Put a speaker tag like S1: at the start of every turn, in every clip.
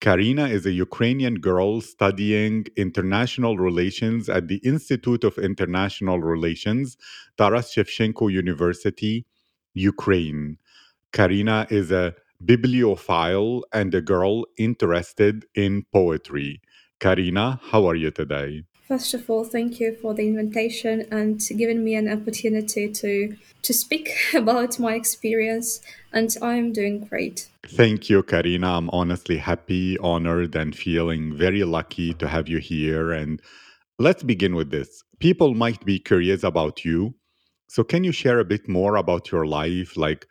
S1: Karina is a Ukrainian girl studying international relations at the Institute of International Relations, Taras Shevchenko University, Ukraine. Karina is a bibliophile and a girl interested in poetry. Karina, how are you today?
S2: First of all, thank you for the invitation and giving me an opportunity to to speak about my experience and I'm doing great.
S1: Thank you, Karina. I'm honestly happy, honored, and feeling very lucky to have you here. And let's begin with this. People might be curious about you. So, can you share a bit more about your life? Like,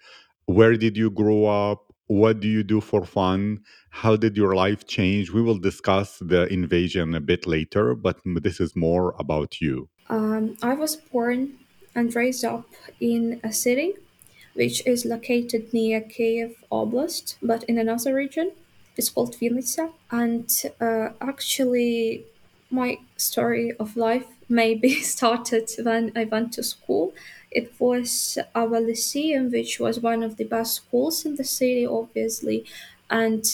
S1: where did you grow up? What do you do for fun? How did your life change? We will discuss the invasion a bit later, but this is more about you.
S2: Um, I was born and raised up in a city which is located near Kiev Oblast, but in another region. It's called Vinnytsia. And uh, actually, my story of life maybe started when I went to school. It was our lyceum, which was one of the best schools in the city, obviously. And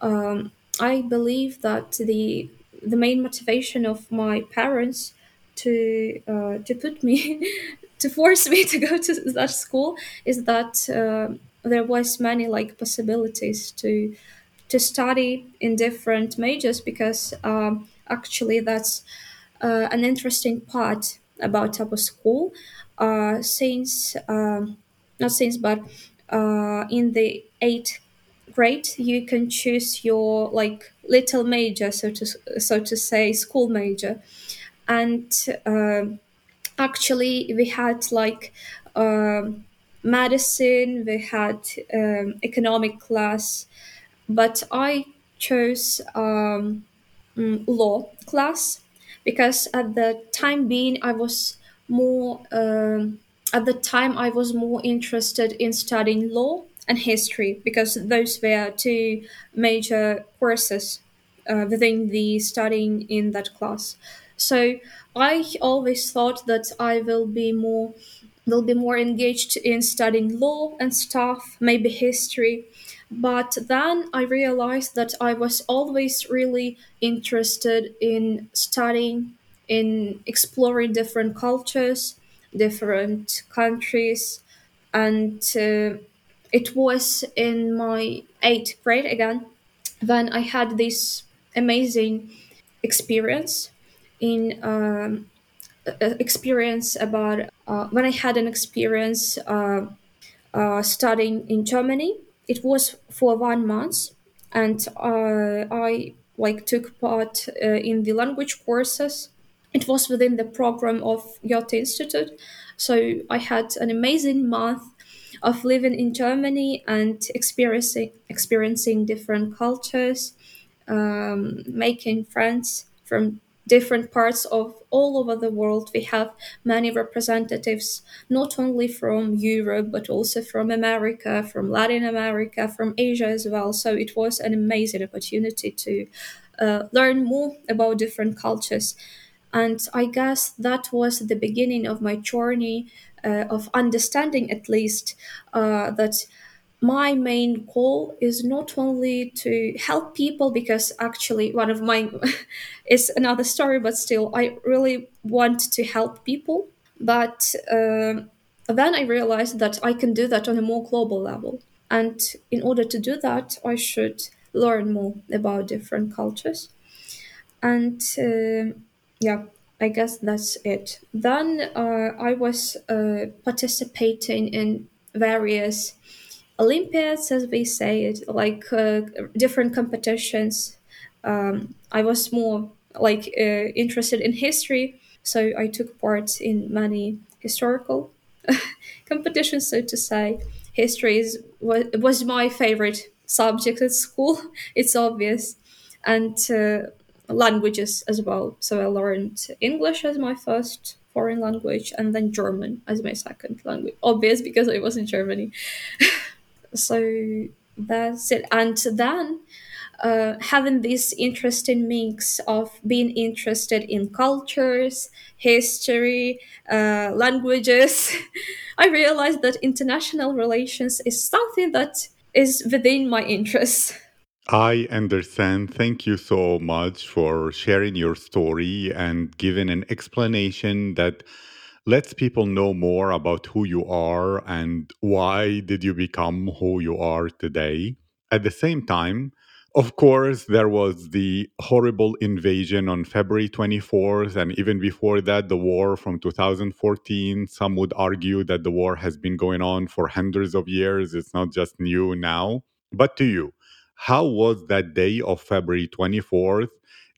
S2: um, I believe that the the main motivation of my parents to uh, to put me to force me to go to that school is that uh, there was many like possibilities to to study in different majors because um, actually that's uh, an interesting part about our school uh, since um, not since but uh, in the eighth grade you can choose your like little major so to so to say school major. And uh, actually we had like um, medicine we had um, economic class but i chose um, mm, law class because at the time being i was more um, at the time i was more interested in studying law and history because those were two major courses uh, within the studying in that class. So i always thought that i will be more will be more engaged in studying law and stuff maybe history. But then I realized that I was always really interested in studying, in exploring different cultures, different countries. And uh, it was in my eighth grade again when I had this amazing experience in um, experience about uh, when I had an experience uh, uh, studying in Germany. It was for one month, and uh, I like took part uh, in the language courses. It was within the program of Goethe Institute, so I had an amazing month of living in Germany and experiencing experiencing different cultures, um, making friends from different parts of all over the world. We have many representatives, not only from Europe, but also from America, from Latin America, from Asia as well. So it was an amazing opportunity to uh, learn more about different cultures. And I guess that was the beginning of my journey uh, of understanding, at least, uh, that my main goal is not only to help people because actually one of mine is another story but still i really want to help people. But um then i realized that i can do that on a more global level. And in order to do that i should learn more about different cultures. And um yeah I guess that's it. Then uh, I was uh, participating in various Olympiads, as we say it, like uh, different competitions. Um, I was more like uh, interested in history, so I took part in many historical competitions, so to say. History is, was, was my favorite subject at school, it's obvious, and uh, languages as well. So I learned English as my first foreign language and then German as my second language. Obvious because I was in Germany. So that's it. And then uh, having this interesting mix of being interested in cultures, history, uh, languages, I realized that international relations is something that is within my interests.
S1: I understand. Thank you so much for sharing your story and giving an explanation that lets people know more about who you are and why did you become who you are today. At the same time, of course, there was the horrible invasion on February 24th, and even before that, the war from 2014. Some would argue that the war has been going on for hundreds of years. It's not just new now. But to you, how was that day of February 24th?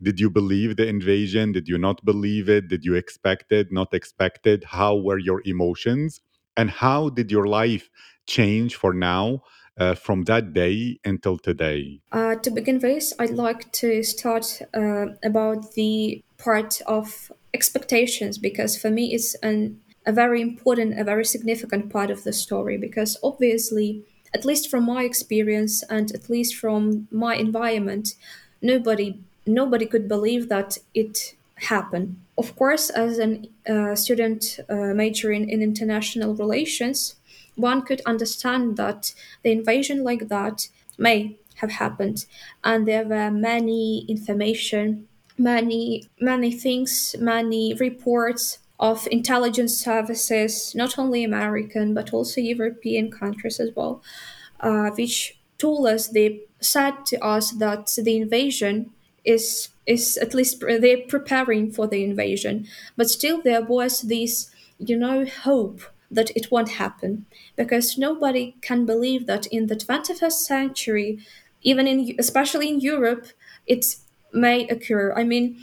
S1: Did you believe the invasion? Did you not believe it? Did you expect it, not expect it? How were your emotions? And how did your life change for now uh, from that day until today?
S2: Uh, to begin with, I'd like to start uh, about the part of expectations because for me it's an, a very important, a very significant part of the story because obviously, at least from my experience and at least from my environment, nobody nobody could believe that it happened. Of course, as a uh, student uh, majoring in international relations, one could understand that the invasion like that may have happened and there were many information many many things many reports of intelligence services not only american but also european countries as well uh, which told us they said to us that the invasion is is at least they're preparing for the invasion. But still there was this you know hope that it won't happen. Because nobody can believe that in the 21st century even in especially in europe it may occur. I mean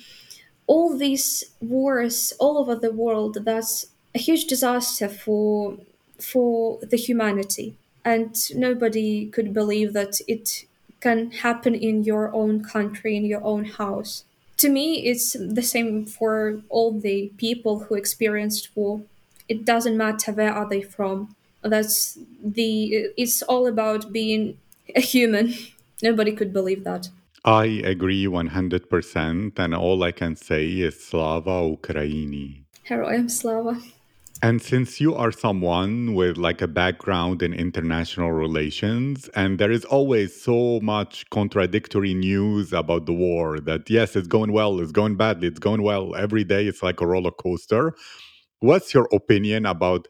S2: all these wars all over the world that's a huge disaster for for the humanity. And nobody could believe that it can happen in your own country in your own house. To me it's the same for all the people who experienced war. It doesn't matter where are they from. That's the it's all about being a human. Nobody could believe that
S1: I agree 100%, and all I can say is Slava Ukraini.
S2: heroim slava
S1: And since you are someone with like a background in international relations, and there is always so much contradictory news about the war that yes, it's going well, it's going badly, it's going well. Every day it's like a roller coaster. What's your opinion about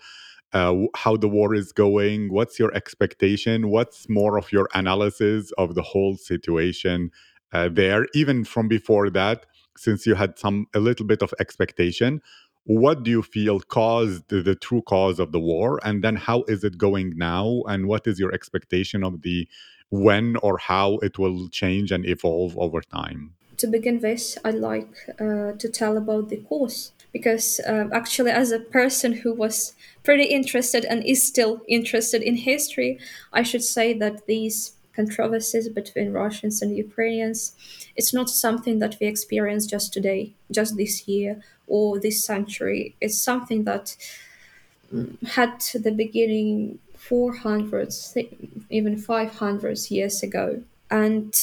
S1: uh, how the war is going? What's your expectation? What's more of your analysis of the whole situation uh, there, even from before that, since you had some a little bit of expectation? What do you feel caused the, true cause of the war, and then how is it going now? And what is your expectation of the when or how it will change and evolve over time?
S2: To begin with, I'd like uh, to tell about the course because um, actually, as a person who was pretty interested and is still interested in history, I should say that these controversies between Russians and Ukrainians, it's not something that we experience just today, just this year or this century. It's something that had the beginning 400, even 500 years ago. And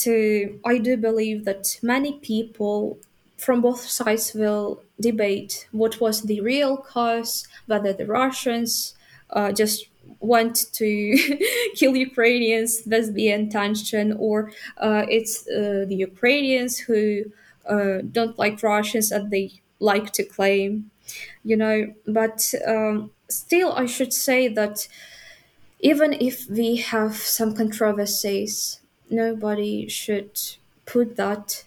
S2: I do believe that many people from both sides will debate what was the real cause, whether the Russians uh, just want to kill Ukrainians, that's the intention, or uh, it's uh, the Ukrainians who uh, don't like Russians and they like to claim, you know. But um, still, I should say that even if we have some controversies, nobody should put that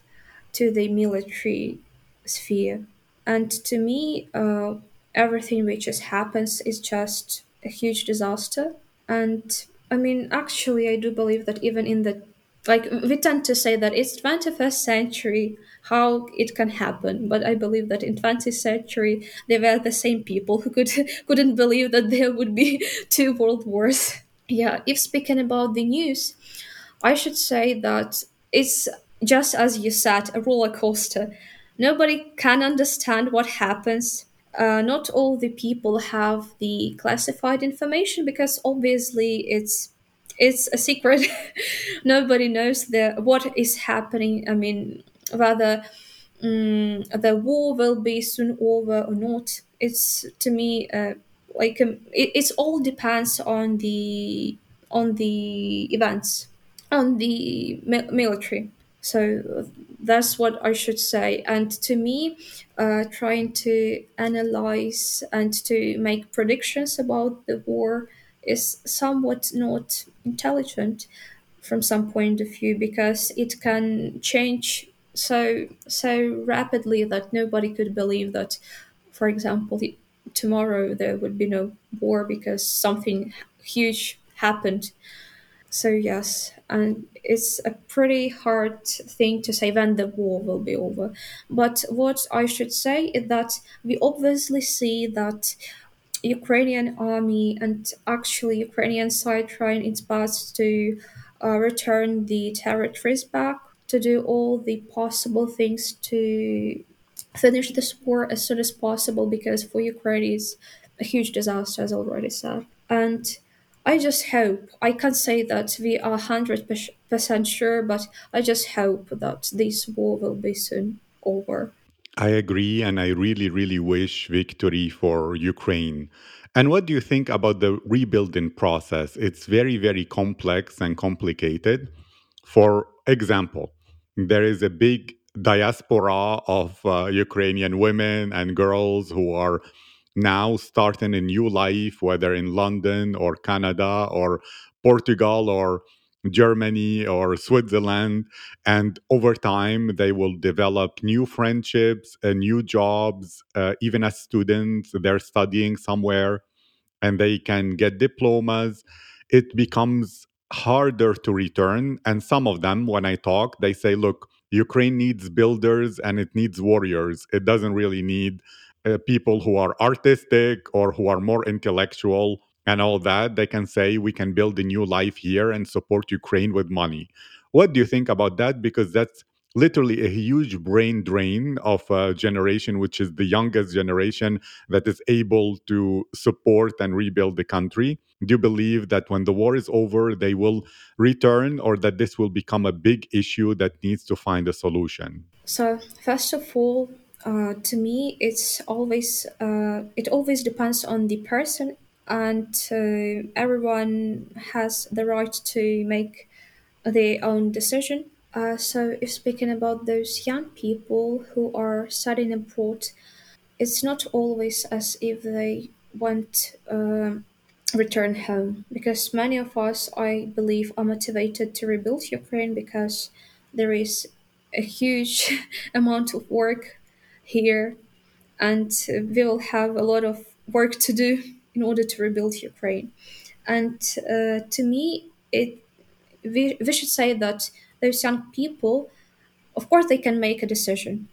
S2: to the military sphere. And to me, uh, everything which just happens is just a huge disaster. And I mean, actually, I do believe that even in the like we tend to say that it's 21st century how it can happen. But i believe that in 20th century they were the same people who could couldn't believe that there would be two world wars. Yeah if speaking about the news I should say that it's just as you said, a roller coaster. Nobody can understand what happens. Uh, not all the people have the classified information because obviously it's it's a secret. Nobody knows the what is happening. I mean, whether um, the war will be soon over or not. It's to me uh, like um, it, it's all depends on the on the events on the mi- military. So that's what I should say. And to me, uh, trying to analyze and to make predictions about the war is somewhat not intelligent from some point of view because it can change so so rapidly that nobody could believe that, for example, tomorrow there would be no war because something huge happened so yes, and it's a pretty hard thing to say when the war will be over. But what I should say is that we obviously see that Ukrainian army and actually Ukrainian side trying its best to uh, return the territories back to do all the possible things to finish this war as soon as possible because for Ukraine it's a huge disaster as already said. And I just hope I can't say that we are hundred percent sure, but I just hope that this war will be soon over.
S1: I agree, and I really, really wish victory for Ukraine. And what do you think about the rebuilding process? It's very, very complex and complicated. For example, there is a big diaspora of uh, Ukrainian women and girls who are now starting a new life, whether in London or Canada or Portugal or Germany or Switzerland. And over time, they will develop new friendships, uh, new jobs. Uh, even as students, they're studying somewhere and they can get diplomas, it becomes harder to return. And some of them, when I talk, they say, look, Ukraine needs builders and it needs warriors. It doesn't really need uh, people who are artistic or who are more intellectual and all that. They can say, we can build a new life here and support Ukraine with money. What do you think about that? Because that's literally a huge brain drain of a generation, which is the youngest generation that is able to support and rebuild the country? Do you believe that when the war is over, they will return, or that this will become a big issue that needs to find a solution?
S2: So first of all, uh, to me, it's always uh, it always depends on the person, and uh, everyone has the right to make their own decision. Uh, so if speaking about those young people who are studying abroad, it's not always as if they want uh, return home because many of us i believe are motivated to rebuild ukraine because there is a huge amount of work here and we will have a lot of work to do in order to rebuild ukraine. And uh, to me it we, we should say that those young people of course they can make a decision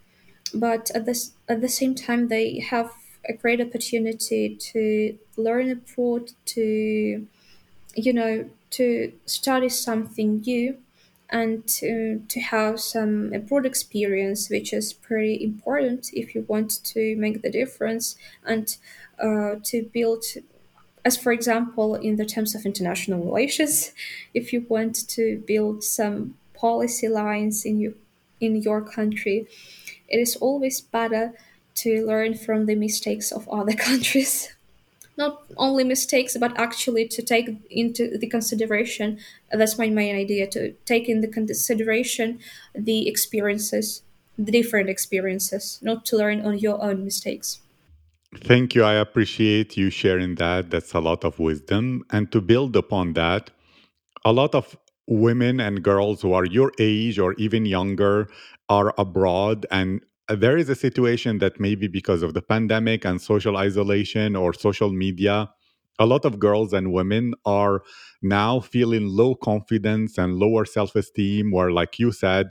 S2: but at this at the same time they have a great opportunity to learn abroad to you know to study something new and to, to have some abroad experience which is pretty important if you want to make the difference and uh, to build as for example in the terms of international relations if you want to build some policy lines in you in your country it is always better to learn from the mistakes of other countries not only mistakes but actually to take into the consideration that's my main idea to take in the consideration the experiences the different experiences not to learn on your own mistakes
S1: Thank you. I appreciate you sharing that. That's a lot of wisdom. And to build upon that, a lot of women and girls who are your age or even younger are abroad and there is a situation that maybe because of the pandemic and social isolation or social media, a lot of girls and women are now feeling low confidence and lower self esteem, where, like you said,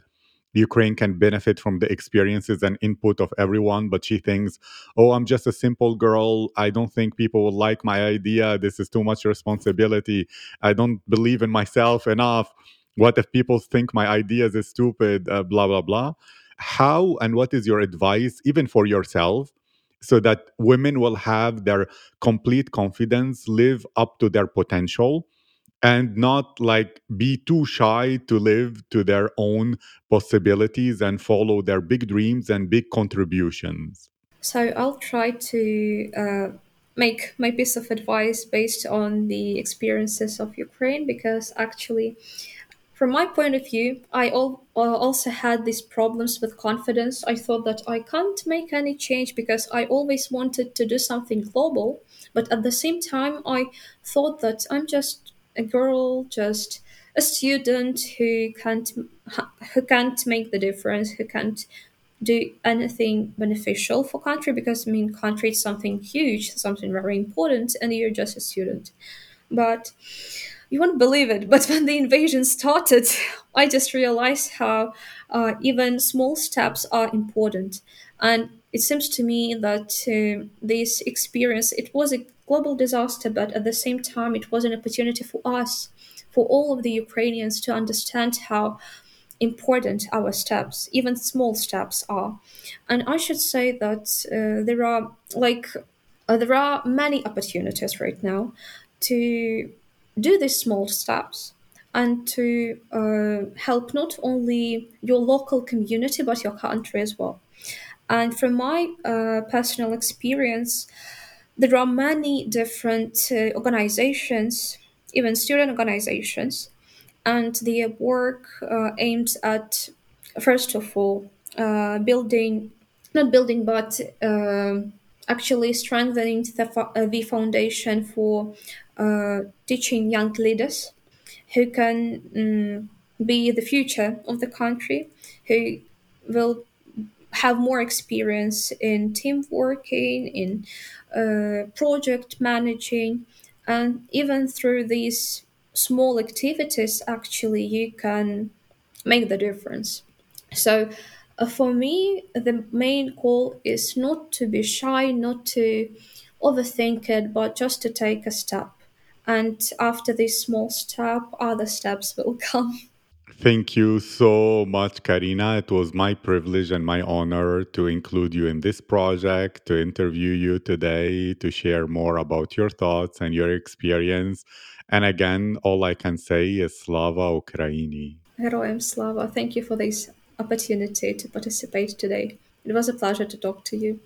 S1: Ukraine can benefit from the experiences and input of everyone, but she thinks, oh, I'm just a simple girl. I don't think people will like my idea. This is too much responsibility. I don't believe in myself enough. What if people think my ideas is stupid? Uh, blah, blah, blah. How and what is your advice, even for yourself, so that women will have their complete confidence, live up to their potential? and not like be too shy to live to their own possibilities and follow their big dreams and big contributions.
S2: So I'll try to uh, make my piece of advice based on the experiences of Ukraine because actually, from my point of view, I al- also had these problems with confidence. I thought that I can't make any change because I always wanted to do something global, but at the same time, I thought that I'm just a girl, just a student who can't who can't make the difference, who can't do anything beneficial for country because I mean country is something huge, something very important, and you're just a student. But you won't believe it, but when the invasion started, I just realized how uh, even small steps are important. And it seems to me that uh, this experience, it was a global disaster, but at the same time, it was an opportunity for us, for all of the Ukrainians to understand how important our steps, even small steps, are. And I should say that uh, there are like uh, there are many opportunities right now to do these small steps and to uh, help not only your local community but your country as well. And from my uh, personal experience, there are many different uh, organizations, even student organizations, and their work uh, aims at, first of all, uh, building, not building, but um actually strengthening the, uh, the foundation for uh, teaching young leaders who can mm, be the future of the country, who will have more experience in team working, in uh, project managing, and even through these small activities, actually, you can make the difference. So, uh, for me, the main goal is not to be shy, not to overthink it, but just to take a step. And after this small step, other steps will come.
S1: Thank you so much, Karina. It was my privilege and my honor to include you in this project, to interview you today, to share more about your thoughts and your experience. And again, all I can say is Slava Ukraini.
S2: Heroem Slava, thank you for this opportunity to participate today. It was a pleasure to talk to you.